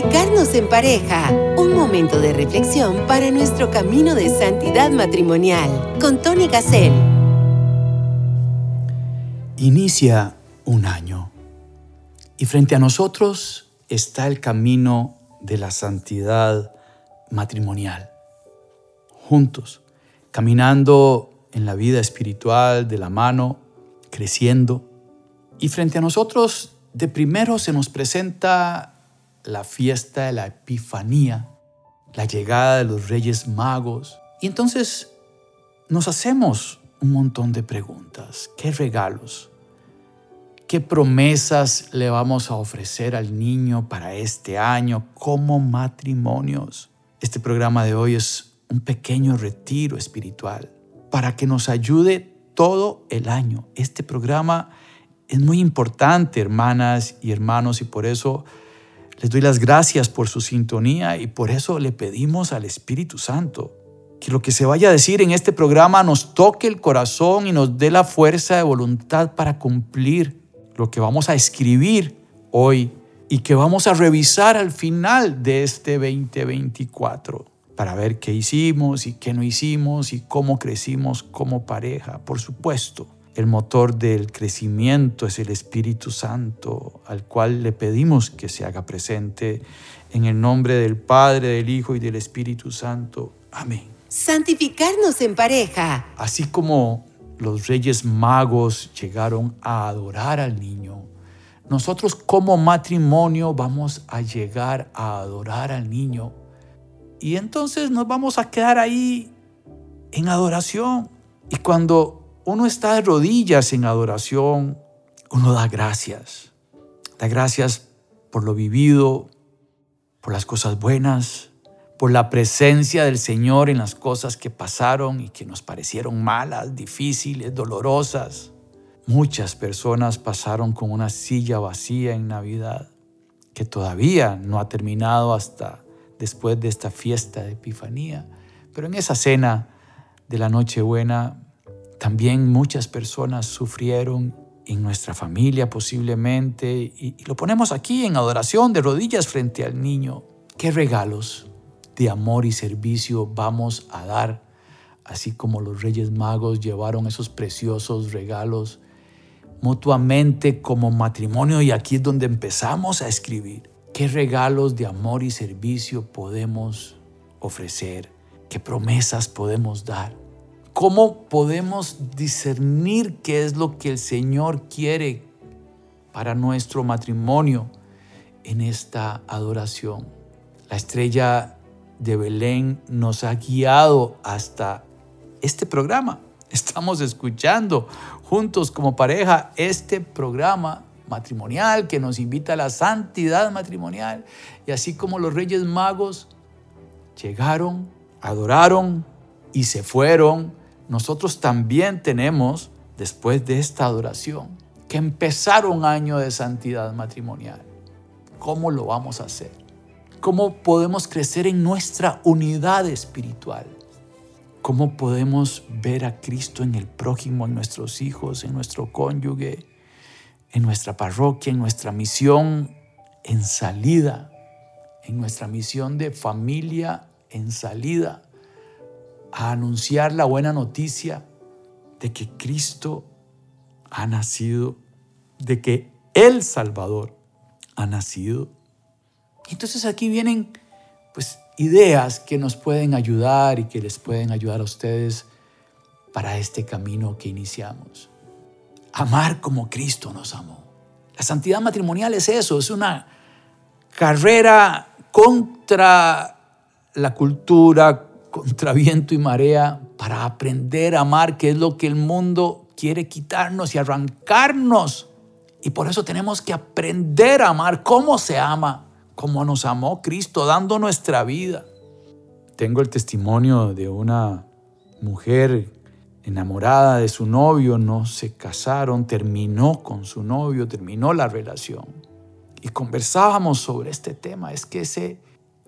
En pareja. Un momento de reflexión para nuestro camino de santidad matrimonial. Con Tony Gassel. Inicia un año. Y frente a nosotros está el camino de la santidad matrimonial. Juntos, caminando en la vida espiritual de la mano, creciendo. Y frente a nosotros, de primero se nos presenta la fiesta de la Epifanía, la llegada de los Reyes Magos. Y entonces nos hacemos un montón de preguntas. ¿Qué regalos? ¿Qué promesas le vamos a ofrecer al niño para este año como matrimonios? Este programa de hoy es un pequeño retiro espiritual para que nos ayude todo el año. Este programa es muy importante, hermanas y hermanos, y por eso les doy las gracias por su sintonía y por eso le pedimos al Espíritu Santo que lo que se vaya a decir en este programa nos toque el corazón y nos dé la fuerza de voluntad para cumplir lo que vamos a escribir hoy y que vamos a revisar al final de este 2024 para ver qué hicimos y qué no hicimos y cómo crecimos como pareja, por supuesto. El motor del crecimiento es el Espíritu Santo, al cual le pedimos que se haga presente en el nombre del Padre, del Hijo y del Espíritu Santo. Amén. Santificarnos en pareja. Así como los reyes magos llegaron a adorar al niño, nosotros como matrimonio vamos a llegar a adorar al niño. Y entonces nos vamos a quedar ahí en adoración. Y cuando uno está de rodillas en adoración, uno da gracias. Da gracias por lo vivido, por las cosas buenas, por la presencia del Señor en las cosas que pasaron y que nos parecieron malas, difíciles, dolorosas. Muchas personas pasaron con una silla vacía en Navidad, que todavía no ha terminado hasta después de esta fiesta de Epifanía. Pero en esa cena de la Nochebuena también muchas personas sufrieron en nuestra familia posiblemente y, lo ponemos aquí en adoración de rodillas frente al niño. ¿Qué regalos de amor y servicio vamos a dar? Así como los reyes magos llevaron esos preciosos regalos mutuamente como matrimonio y aquí es donde empezamos a escribir. ¿Qué regalos de amor y servicio podemos ofrecer? ¿Qué promesas podemos dar? ¿Cómo podemos discernir qué es lo que el Señor quiere para nuestro matrimonio en esta adoración? La estrella de Belén nos ha guiado hasta este programa. Estamos escuchando juntos como pareja este programa matrimonial que nos invita a la santidad matrimonial. Y así como los reyes magos llegaron, adoraron y se fueron, nosotros también tenemos, después de esta adoración, que empezar un año de santidad matrimonial. ¿Cómo lo vamos a hacer? ¿Cómo podemos crecer en nuestra unidad espiritual? ¿Cómo podemos ver a Cristo en el prójimo, en nuestros hijos, en nuestro cónyuge, en nuestra parroquia, en nuestra misión en salida, en nuestra misión de familia en salida? A anunciar la buena noticia de que Cristo ha nacido, de que el Salvador ha nacido. entonces aquí vienen pues ideas que nos pueden ayudar y que les pueden ayudar a ustedes para este camino que iniciamos. Amar como Cristo nos amó. La santidad matrimonial es eso, es una carrera contra la cultura, contra viento y marea para aprender a amar, que es lo que el mundo quiere quitarnos y arrancarnos. Y por eso tenemos que aprender a amar. ¿Cómo se ama? Como nos amó Cristo, dando nuestra vida. Tengo el testimonio de una mujer enamorada de su novio, no se casaron, terminó con su novio, terminó la relación. Y conversábamos sobre este tema. Es que ese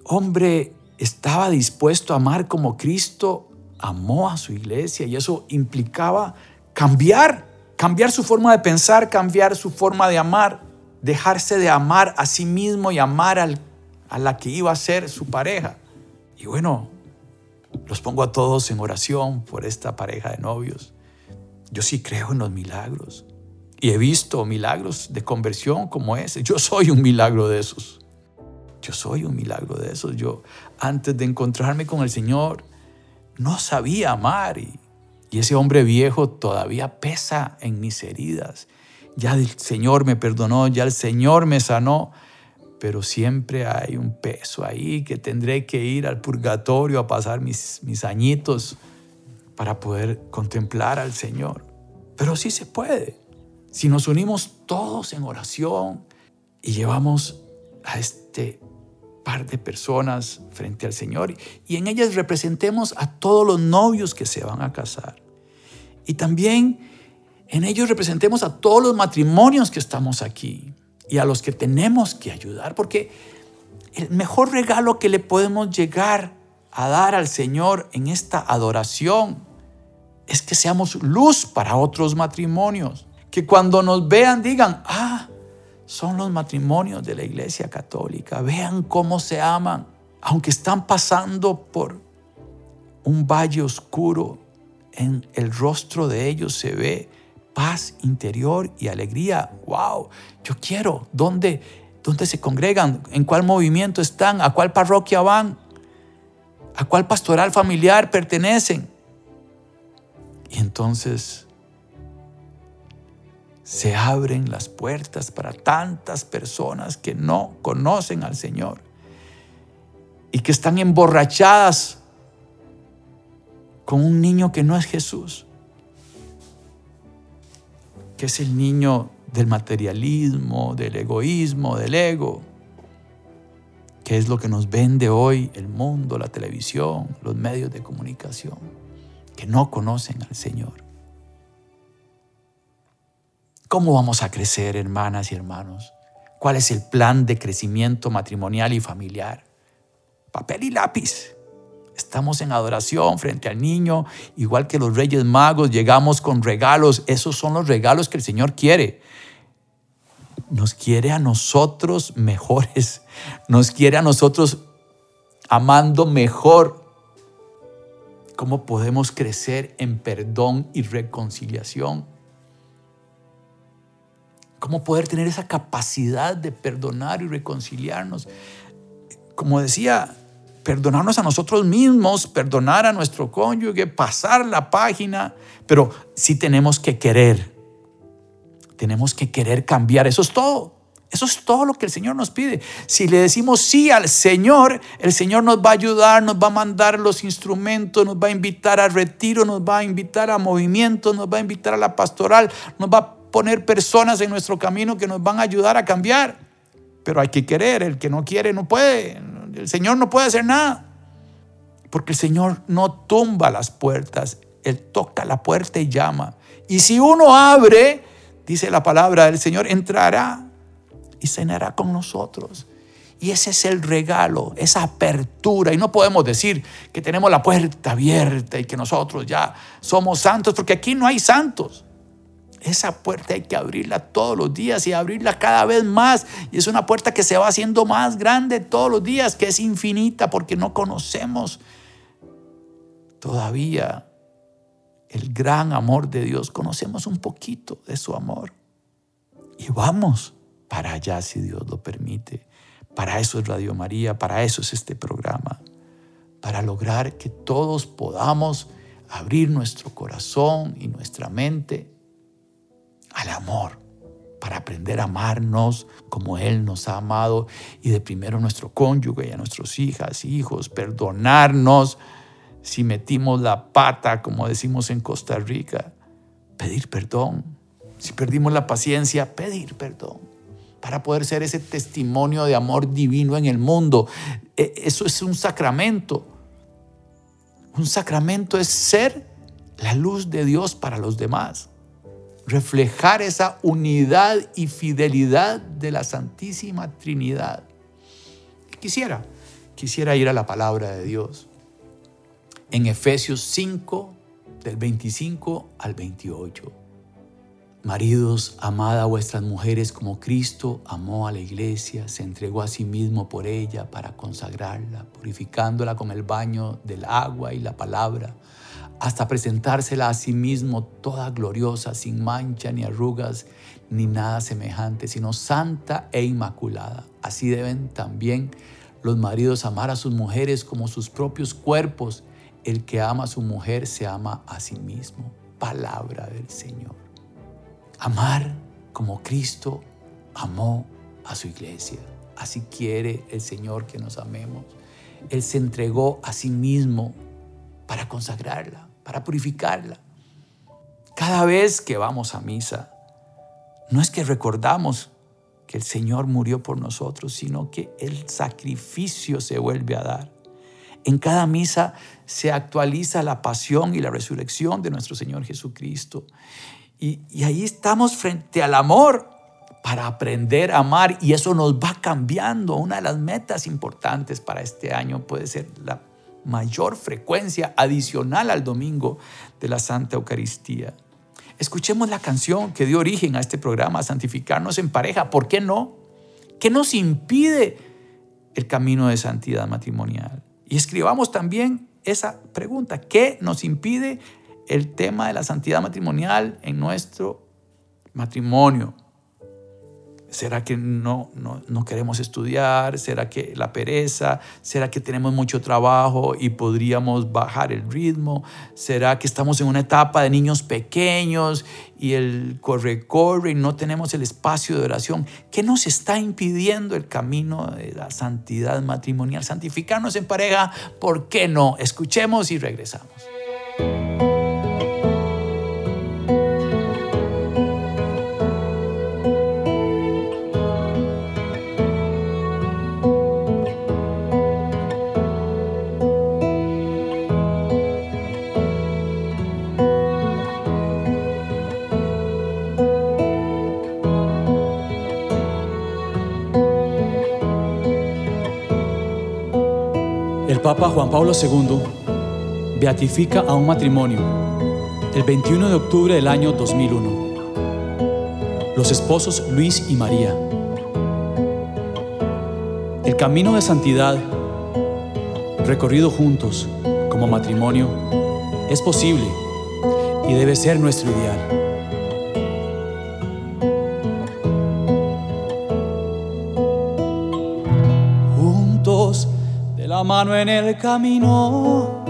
hombre estaba dispuesto a amar como Cristo amó a su iglesia y eso implicaba cambiar, cambiar su forma de pensar, cambiar su forma de amar, dejarse de amar a sí mismo y amar al, a la que iba a ser su pareja. Y bueno, los pongo a todos en oración por esta pareja de novios. Yo sí creo en los milagros. Y he visto milagros de conversión como ese. Yo soy un milagro de esos. Yo soy un milagro de esos. Yo antes de encontrarme con el Señor no sabía amar y, ese hombre viejo todavía pesa en mis heridas. Ya el Señor me perdonó, ya el Señor me sanó, pero siempre hay un peso ahí que tendré que ir al purgatorio a pasar mis, mis añitos para poder contemplar al Señor. Pero sí se puede. Si nos unimos todos en oración y llevamos a este par de personas frente al Señor y en ellas representemos a todos los novios que se van a casar. Y también en ellos representemos a todos los matrimonios que estamos aquí y a los que tenemos que ayudar, porque el mejor regalo que le podemos llegar a dar al Señor en esta adoración es que seamos luz para otros matrimonios, que cuando nos vean digan, ah, son los matrimonios de la Iglesia Católica, vean cómo se aman, aunque están pasando por un valle oscuro, en el rostro de ellos se ve paz interior y alegría. ¡Wow! Yo quiero. ¿Dónde, ¿Dónde se congregan? ¿En cuál movimiento están? ¿A cuál parroquia van? ¿A cuál pastoral familiar pertenecen? Y entonces se abren las puertas para tantas personas que no conocen al Señor y que están emborrachadas con un niño que no es Jesús que es el niño del materialismo, del egoísmo, del ego, que es lo que nos vende hoy el mundo, la televisión, los medios de comunicación, que no conocen al Señor. ¿Cómo vamos a crecer, hermanas y hermanos? ¿Cuál es el plan de crecimiento matrimonial y familiar? Papel y lápiz. Estamos en adoración frente al niño, igual que los reyes magos, llegamos con regalos. Esos son los regalos que el Señor quiere. Nos quiere a nosotros mejores, nos quiere a nosotros amando mejor. ¿Cómo podemos crecer en perdón y reconciliación? ¿Cómo poder tener esa capacidad de perdonar y reconciliarnos? Como decía perdonarnos a nosotros mismos, perdonar a nuestro cónyuge, pasar la página, pero sí tenemos que querer. Tenemos que querer cambiar. Eso es todo. Eso es todo lo que el Señor nos pide. Si le decimos sí al Señor, el Señor nos va a ayudar, nos va a mandar los instrumentos, nos va a invitar a retiro, nos va a invitar a movimientos, nos va a invitar a la pastoral, nos va a poner personas en nuestro camino que nos van a ayudar a cambiar. Pero hay que querer, el que no quiere no puede, el Señor no puede hacer nada. Porque el Señor no tumba las puertas, Él toca la puerta y llama. Y si uno abre, dice la palabra del Señor, entrará y cenará con nosotros. Y ese es el regalo, esa apertura. Y no podemos decir que tenemos la puerta abierta y que nosotros ya somos santos, porque aquí no hay santos. Esa puerta hay que abrirla todos los días y abrirla cada vez más. Y es una puerta que se va haciendo más grande todos los días, que es infinita porque no conocemos todavía el gran amor de Dios. Conocemos un poquito de su amor. Y vamos para allá si Dios lo permite. Para eso es Radio María, para eso es este programa. Para lograr que todos podamos abrir nuestro corazón y nuestra mente al amor, para aprender a amarnos como Él nos ha amado y de primero a nuestro cónyuge y a nuestras hijas, hijos, perdonarnos si metimos la pata, como decimos en Costa Rica, pedir perdón. Si perdimos la paciencia, pedir perdón para poder ser ese testimonio de amor divino en el mundo. E, eso es un sacramento. Un sacramento es ser la luz de Dios para los demás reflejar esa unidad y fidelidad de la Santísima Trinidad. Quisiera, quisiera ir a la palabra de Dios. En Efesios 5, del 25 al 28. Maridos, amad a vuestras mujeres como Cristo amó a la iglesia, se entregó a sí mismo por ella para consagrarla, purificándola con el baño del agua y la palabra, hasta presentársela a sí mismo toda gloriosa, sin mancha ni arrugas ni nada semejante, sino santa e inmaculada. Así deben también los maridos amar a sus mujeres como sus propios cuerpos. El que ama a su mujer se ama a sí mismo. Palabra del Señor. Amar como Cristo amó a su iglesia. Así quiere el Señor que nos amemos. Él se entregó a sí mismo para consagrarla, para purificarla. Cada vez que vamos a misa, no es que recordamos que el Señor murió por nosotros, sino que el sacrificio se vuelve a dar. En cada misa se actualiza la pasión y la resurrección de nuestro Señor Jesucristo. Y, ahí estamos frente al amor para aprender a amar y eso nos va cambiando. Una de las metas importantes para este año puede ser la mayor frecuencia adicional al domingo de la Santa Eucaristía. Escuchemos la canción que dio origen a este programa, Santificarnos en pareja. ¿Por qué no? ¿Qué nos impide el camino de santidad matrimonial? Y escribamos también esa pregunta. ¿Qué nos impide el tema de la santidad matrimonial en nuestro matrimonio. ¿Será que no, no, queremos estudiar? ¿Será que la pereza? ¿Será que tenemos mucho trabajo y podríamos bajar el ritmo? ¿Será que estamos en una etapa de niños pequeños y el corre-corre y no tenemos el espacio de oración? ¿Qué nos está impidiendo el camino de la santidad matrimonial? Santificarnos en pareja, ¿por qué no? Escuchemos y regresamos. Papa Juan Pablo II beatifica a un matrimonio el 21 de octubre del año 2001. Los esposos Luis y María. El camino de santidad recorrido juntos como matrimonio es posible y debe ser nuestro ideal. Mano en el camino,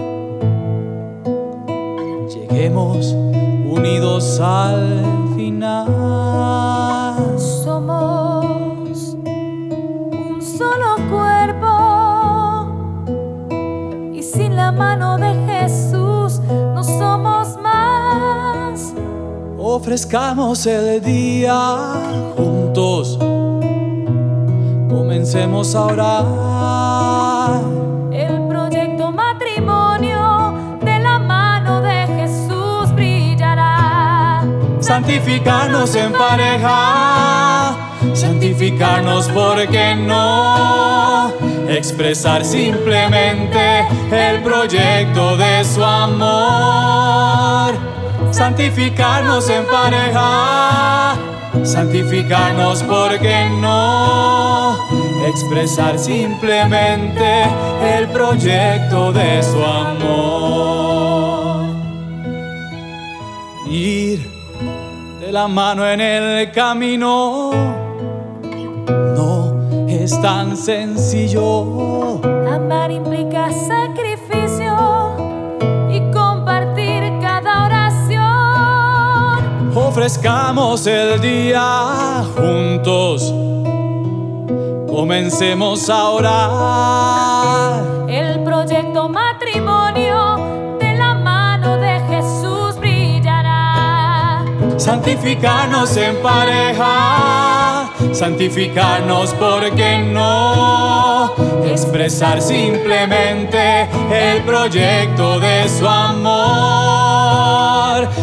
lleguemos unidos al final. Somos un solo cuerpo y sin la mano de Jesús no somos más. Ofrezcamos el día juntos, comencemos a orar santificarnos en pareja, santificarnos porque no, expresar simplemente el proyecto de su amor, santificarnos en pareja, santificarnos porque no, expresar simplemente el proyecto de su amor. La mano en el camino. No es tan sencillo. Amar implica sacrificio y compartir cada oración. Ofrezcamos el día juntos. Comencemos a orar. El proyecto santificarnos en pareja, santificarnos porque no, expresar simplemente el proyecto de su amor,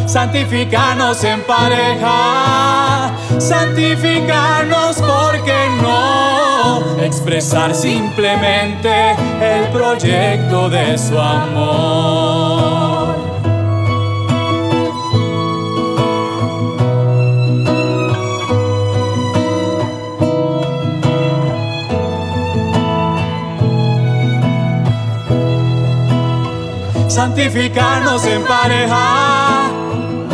santificarnos en pareja, santificarnos porque no, expresar simplemente el proyecto de su amor. Santificarnos en pareja,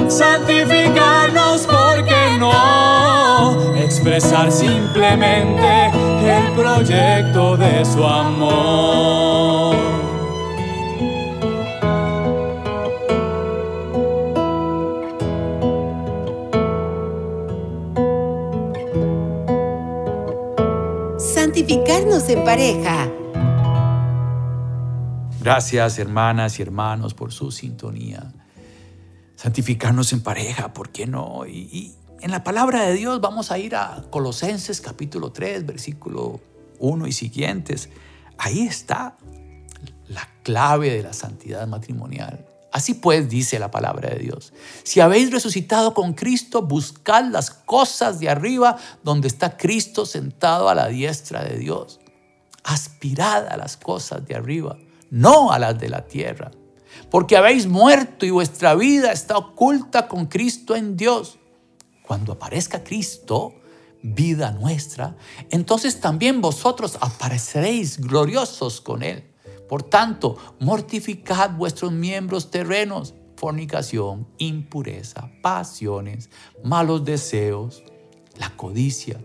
santificarnos porque no, expresar simplemente el proyecto de su amor. Santificarnos en pareja. Gracias hermanas y hermanos por su sintonía. Santificarnos en pareja, ¿por qué no? Y, en la palabra de Dios vamos a ir a Colosenses capítulo 3, versículo 1 y siguientes. Ahí está la clave de la santidad matrimonial. Así pues dice la palabra de Dios. Si habéis resucitado con Cristo, buscad las cosas de arriba donde está Cristo sentado a la diestra de Dios. Aspirad a las cosas de arriba no a las de la tierra. Porque habéis muerto y vuestra vida está oculta con Cristo en Dios. Cuando aparezca Cristo, vida nuestra, entonces también vosotros apareceréis gloriosos con Él. Por tanto, mortificad vuestros miembros terrenos, fornicación, impureza, pasiones, malos deseos, la codicia,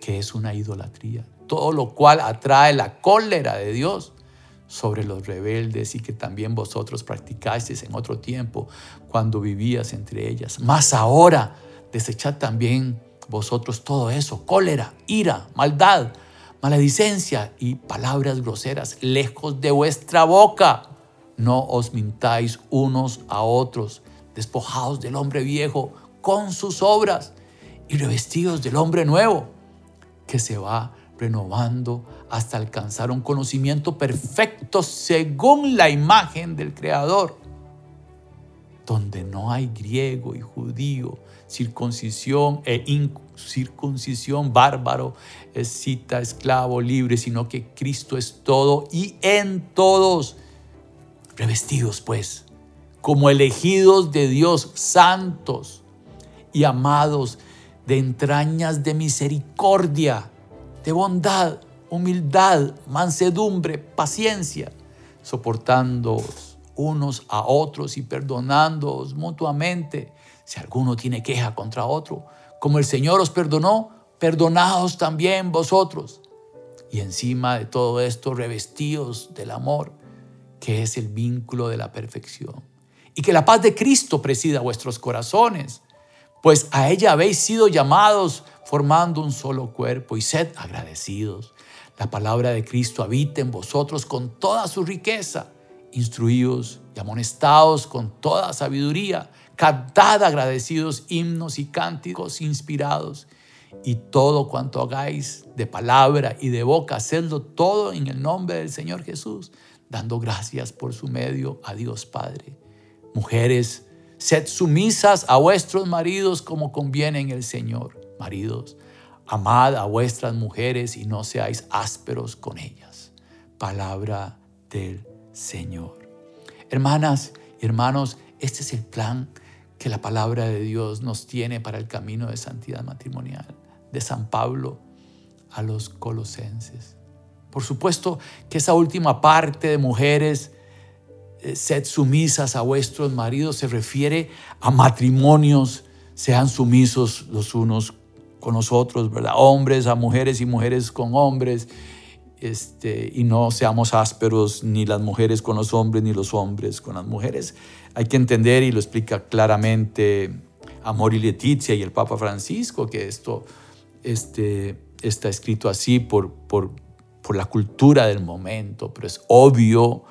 que es una idolatría, todo lo cual atrae la cólera de Dios sobre los rebeldes y que también vosotros practicasteis en otro tiempo cuando vivías entre ellas. Mas ahora desechad también vosotros todo eso, cólera, ira, maldad, maledicencia y palabras groseras, lejos de vuestra boca. No os mintáis unos a otros, despojados del hombre viejo con sus obras y revestidos del hombre nuevo, que se va renovando hasta alcanzar un conocimiento perfecto según la imagen del Creador, donde no hay griego y judío, circuncisión e incircuncisión, bárbaro, cita, esclavo, libre, sino que Cristo es todo y en todos, revestidos pues, como elegidos de Dios, santos y amados de entrañas de misericordia, de bondad, humildad, mansedumbre, paciencia, soportándoos unos a otros y perdonándoos mutuamente si alguno tiene queja contra otro. Como el Señor os perdonó, perdonaos también vosotros. Y encima de todo esto, revestidos del amor, que es el vínculo de la perfección. Y que la paz de Cristo presida vuestros corazones, pues a ella habéis sido llamados formando un solo cuerpo y sed agradecidos. La palabra de Cristo habita en vosotros con toda su riqueza. Instruíos y amonestados con toda sabiduría. Cantad agradecidos himnos y cánticos inspirados. Y todo cuanto hagáis de palabra y de boca, hacedlo todo en el nombre del Señor Jesús, dando gracias por su medio a Dios Padre. Mujeres, sed sumisas a vuestros maridos como conviene en el Señor. Maridos, Amad a vuestras mujeres y no seáis ásperos con ellas. Palabra del Señor. Hermanas y hermanos, este es el plan que la palabra de Dios nos tiene para el camino de santidad matrimonial de San Pablo a los colosenses. Por supuesto que esa última parte de mujeres, eh, sed sumisas a vuestros maridos, se refiere a matrimonios, sean sumisos los unos con nosotros, ¿verdad? Hombres a mujeres y mujeres con hombres. Este, y no seamos ásperos ni las mujeres con los hombres ni los hombres con las mujeres. Hay que entender y lo explica claramente Amor y Leticia y el Papa Francisco que esto este, está escrito así por, por, por la cultura del momento, pero es obvio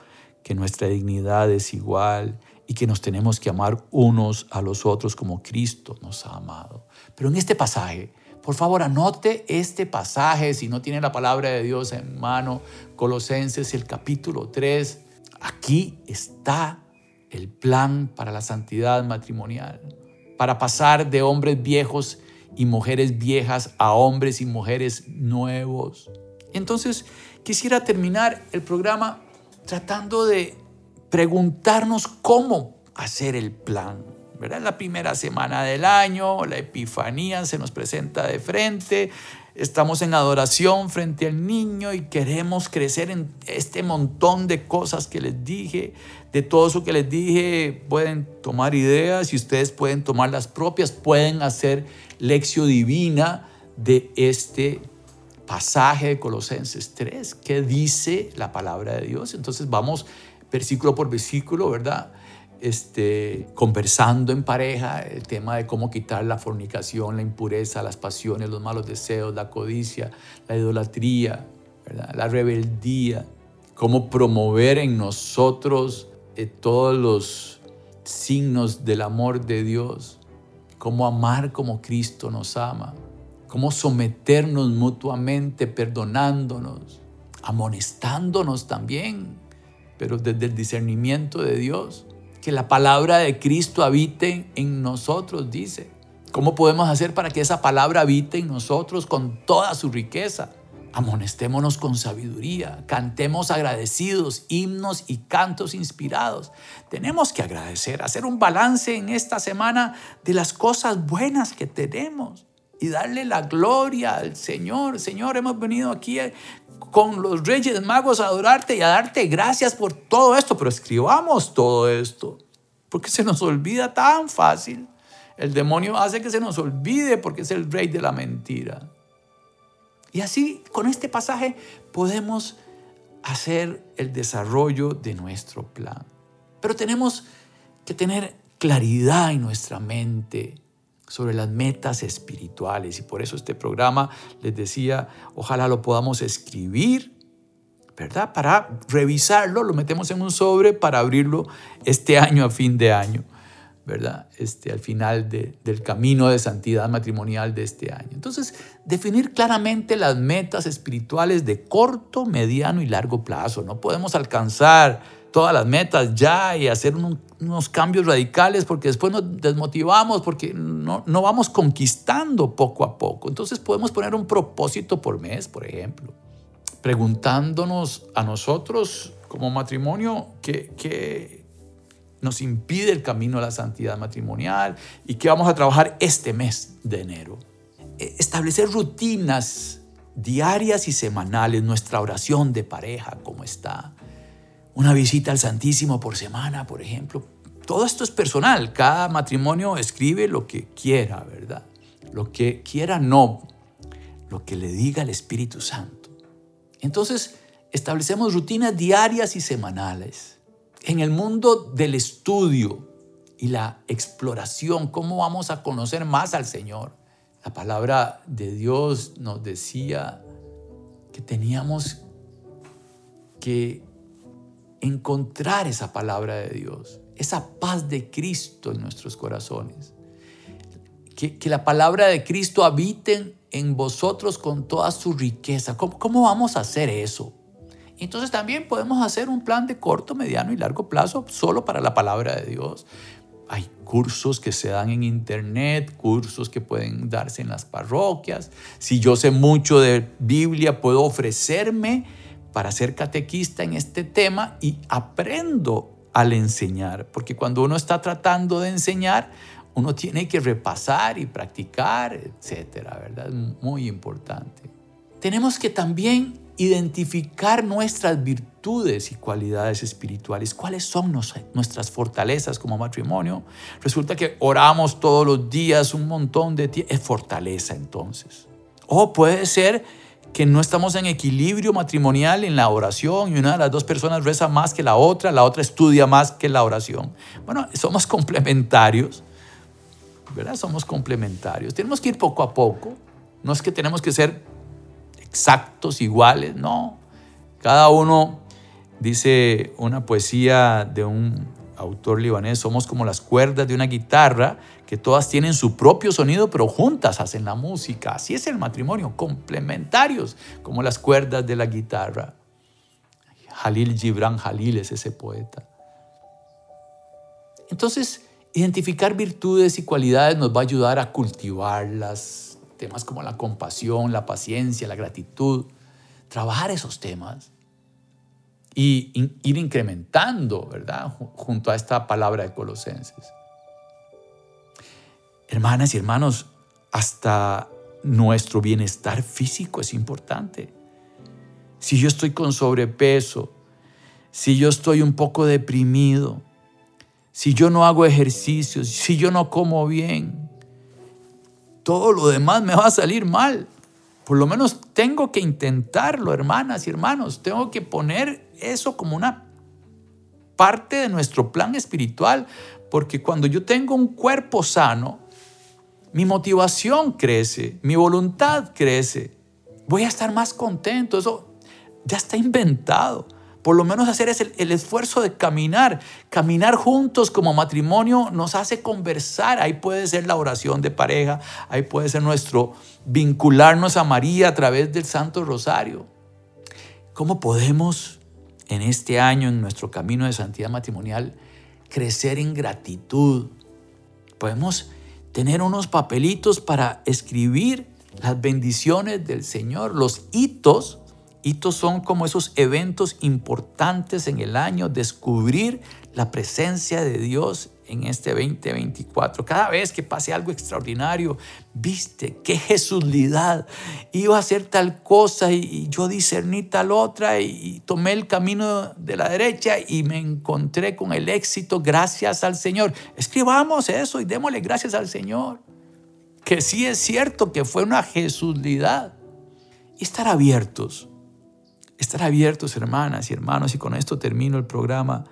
que nuestra dignidad es igual y que nos tenemos que amar unos a los otros como Cristo nos ha amado. Pero en este pasaje por favor, anote este pasaje si no tiene la palabra de Dios en mano, Colosenses el capítulo 3. Aquí está el plan para la santidad matrimonial, para pasar de hombres viejos y mujeres viejas a hombres y mujeres nuevos. Entonces, quisiera terminar el programa tratando de preguntarnos cómo hacer el plan. ¿Verdad? La primera semana del año, la Epifanía se nos presenta de frente, estamos en adoración frente al niño y queremos crecer en este montón de cosas que les dije. De todo eso que les dije, pueden tomar ideas y ustedes pueden tomar las propias, pueden hacer lección divina de este pasaje de Colosenses 3, que dice la palabra de Dios. Entonces vamos versículo por versículo, ¿verdad? Este, conversando en pareja el tema de cómo quitar la fornicación, la impureza, las pasiones, los malos deseos, la codicia, la idolatría, la rebeldía, cómo promover en nosotros eh, todos los signos del amor de Dios, cómo amar como Cristo nos ama, cómo someternos mutuamente, perdonándonos, amonestándonos también, pero desde el discernimiento de Dios que la palabra de Cristo habite en nosotros, dice. ¿Cómo podemos hacer para que esa palabra habite en nosotros con toda su riqueza? Amonestémonos con sabiduría, cantemos agradecidos, himnos y cantos inspirados. Tenemos que agradecer, hacer un balance en esta semana de las cosas buenas que tenemos y darle la gloria al Señor. Señor, hemos venido aquí con los reyes magos a adorarte y a darte gracias por todo esto, pero escribamos todo esto, porque se nos olvida tan fácil. El demonio hace que se nos olvide porque es el rey de la mentira. Y así, con este pasaje, podemos hacer el desarrollo de nuestro plan. Pero tenemos que tener claridad en nuestra mente sobre las metas espirituales. Y por eso este programa, les decía, ojalá lo podamos escribir, ¿verdad? Para revisarlo, lo metemos en un sobre para abrirlo este año a fin de año, ¿verdad? Este, al final del camino de santidad matrimonial de este año. Entonces, definir claramente las metas espirituales de corto, mediano y largo plazo. No podemos alcanzar todas las metas ya y hacer unos cambios radicales porque después nos desmotivamos, porque no, no vamos conquistando poco a poco. Entonces podemos poner un propósito por mes, por ejemplo, preguntándonos a nosotros como matrimonio qué, qué nos impide el camino a la santidad matrimonial y qué vamos a trabajar este mes de enero. E, establecer rutinas diarias y semanales, nuestra oración de pareja, cómo está una visita al Santísimo por semana, por ejemplo. Todo esto es personal. Cada matrimonio escribe lo que quiera, ¿verdad? Lo que quiera, no. Lo que le diga el Espíritu Santo. Entonces, establecemos rutinas diarias y semanales. En el mundo del estudio y la exploración, ¿cómo vamos a conocer más al Señor? La palabra de Dios nos decía que teníamos que encontrar esa palabra de Dios, esa paz de Cristo en nuestros corazones. Que, la palabra de Cristo habite en vosotros con toda su riqueza. ¿Cómo, ¿Cómo vamos a hacer eso? Entonces también podemos hacer un plan de corto, mediano y largo plazo solo para la palabra de Dios. Hay cursos que se dan en internet, cursos que pueden darse en las parroquias. Si yo sé mucho de Biblia, puedo ofrecerme para ser catequista en este tema y aprendo al enseñar, porque cuando uno está tratando de enseñar, uno tiene que repasar y practicar, etcétera, ¿verdad? Muy importante. Tenemos que también identificar nuestras virtudes y cualidades espirituales. ¿Cuáles son nuestras fortalezas como matrimonio? Resulta que oramos todos los días un montón de tiempo. Es fortaleza entonces. O puede ser que no estamos en equilibrio matrimonial en la oración y una de las dos personas reza más que la otra, la otra estudia más que la oración. Bueno, somos complementarios, ¿verdad? Somos complementarios. Tenemos que ir poco a poco. No es que tenemos que ser exactos, iguales, no. Cada uno, dice una poesía de un autor libanés, somos como las cuerdas de una guitarra que todas tienen su propio sonido, pero juntas hacen la música. Así es el matrimonio, complementarios, como las cuerdas de la guitarra. Jalil Gibran Jalil es ese poeta. Entonces, identificar virtudes y cualidades nos va a ayudar a cultivarlas. Temas como la compasión, la paciencia, la gratitud. Trabajar esos temas y ir incrementando, ¿verdad? Junto a esta palabra de Colosenses. Hermanas y hermanos, hasta nuestro bienestar físico es importante. Si yo estoy con sobrepeso, si yo estoy un poco deprimido, si yo no hago ejercicios, si yo no como bien, todo lo demás me va a salir mal. Por lo menos tengo que intentarlo, hermanas y hermanos. Tengo que poner eso como una parte de nuestro plan espiritual, porque cuando yo tengo un cuerpo sano, mi motivación crece, mi voluntad crece, voy a estar más contento, eso ya está inventado. Por lo menos hacer es el, esfuerzo de caminar. Caminar juntos como matrimonio nos hace conversar. Ahí puede ser la oración de pareja, ahí puede ser nuestro vincularnos a María a través del Santo Rosario. ¿Cómo podemos en este año, en nuestro camino de santidad matrimonial, crecer en gratitud? Podemos tener unos papelitos para escribir las bendiciones del Señor, los hitos. Hitos son como esos eventos importantes en el año, descubrir la presencia de Dios en este 2024. Cada vez que pase algo extraordinario, viste qué Jesuslidad. Iba a hacer tal cosa y, yo discerní tal otra y, tomé el camino de la derecha y me encontré con el éxito gracias al Señor. Escribamos eso y démosle gracias al Señor. Que sí es cierto que fue una Jesuslidad. Y estar abiertos, estar abiertos hermanas y hermanos, y con esto termino el programa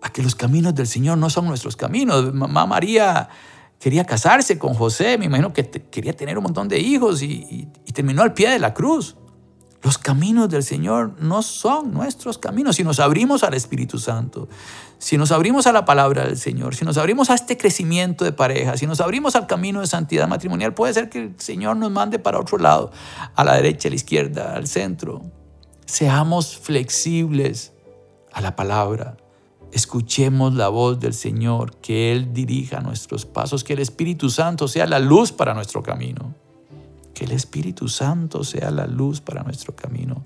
a que los caminos del Señor no son nuestros caminos. Mamá María quería casarse con José, me imagino que quería tener un montón de hijos y, terminó al pie de la cruz. Los caminos del Señor no son nuestros caminos. Si nos abrimos al Espíritu Santo, si nos abrimos a la palabra del Señor, si nos abrimos a este crecimiento de pareja, si nos abrimos al camino de santidad matrimonial, puede ser que el Señor nos mande para otro lado, a la derecha, a la izquierda, al centro. Seamos flexibles a la palabra. Escuchemos la voz del Señor, que Él dirija nuestros pasos, que el Espíritu Santo sea la luz para nuestro camino. Que el Espíritu Santo sea la luz para nuestro camino.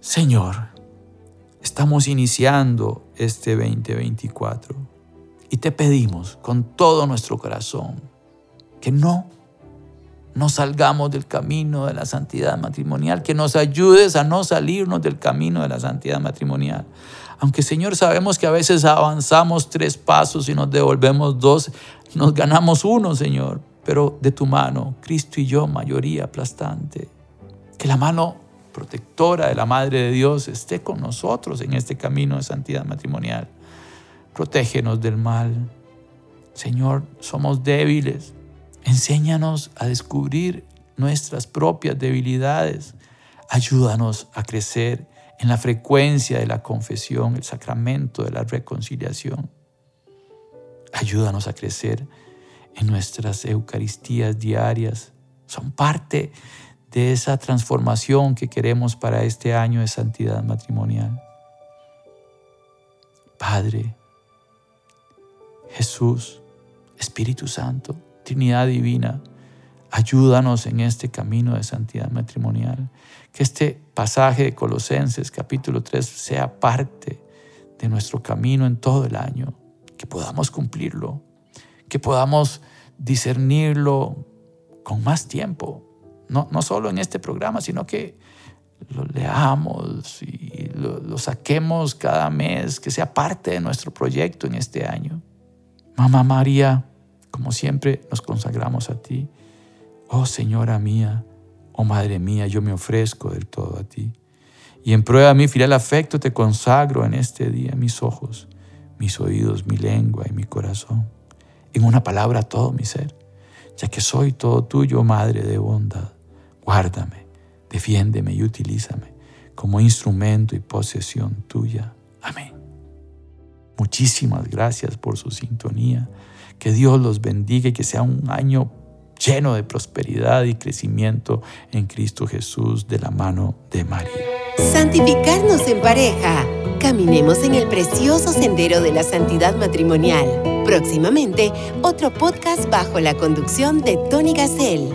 Señor, estamos iniciando este 2024 y te pedimos con todo nuestro corazón que no no salgamos del camino de la santidad matrimonial, que nos ayudes a no salirnos del camino de la santidad matrimonial. Aunque Señor sabemos que a veces avanzamos tres pasos y nos devolvemos dos, nos ganamos uno, Señor, pero de tu mano, Cristo y yo, mayoría aplastante. Que la mano protectora de la Madre de Dios esté con nosotros en este camino de santidad matrimonial. Protégenos del mal. Señor, somos débiles. Enséñanos a descubrir nuestras propias debilidades. Ayúdanos a crecer en la frecuencia de la confesión, el sacramento de la reconciliación. Ayúdanos a crecer en nuestras Eucaristías diarias. Son parte de esa transformación que queremos para este año de santidad matrimonial. Padre, Jesús, Espíritu Santo, Trinidad Divina, ayúdanos en este camino de santidad matrimonial. Que este pasaje de Colosenses capítulo 3 sea parte de nuestro camino en todo el año, que podamos cumplirlo, que podamos discernirlo con más tiempo, no, no solo en este programa, sino que lo leamos y lo, lo saquemos cada mes, que sea parte de nuestro proyecto en este año. Mamá María, como siempre nos consagramos a ti. Oh Señora mía, Oh Madre mía, yo me ofrezco del todo a ti. Y en prueba de mi fiel afecto te consagro en este día mis ojos, mis oídos, mi lengua y mi corazón. En una palabra todo mi ser, ya que soy todo tuyo, Madre de bondad. Guárdame, defiéndeme y utilízame como instrumento y posesión tuya. Amén. Muchísimas gracias por su sintonía. Que Dios los bendiga y que sea un año lleno de prosperidad y crecimiento en Cristo Jesús de la mano de María. Santificarnos en pareja. Caminemos en el precioso sendero de la santidad matrimonial. Próximamente, otro podcast bajo la conducción de Tony Gassel.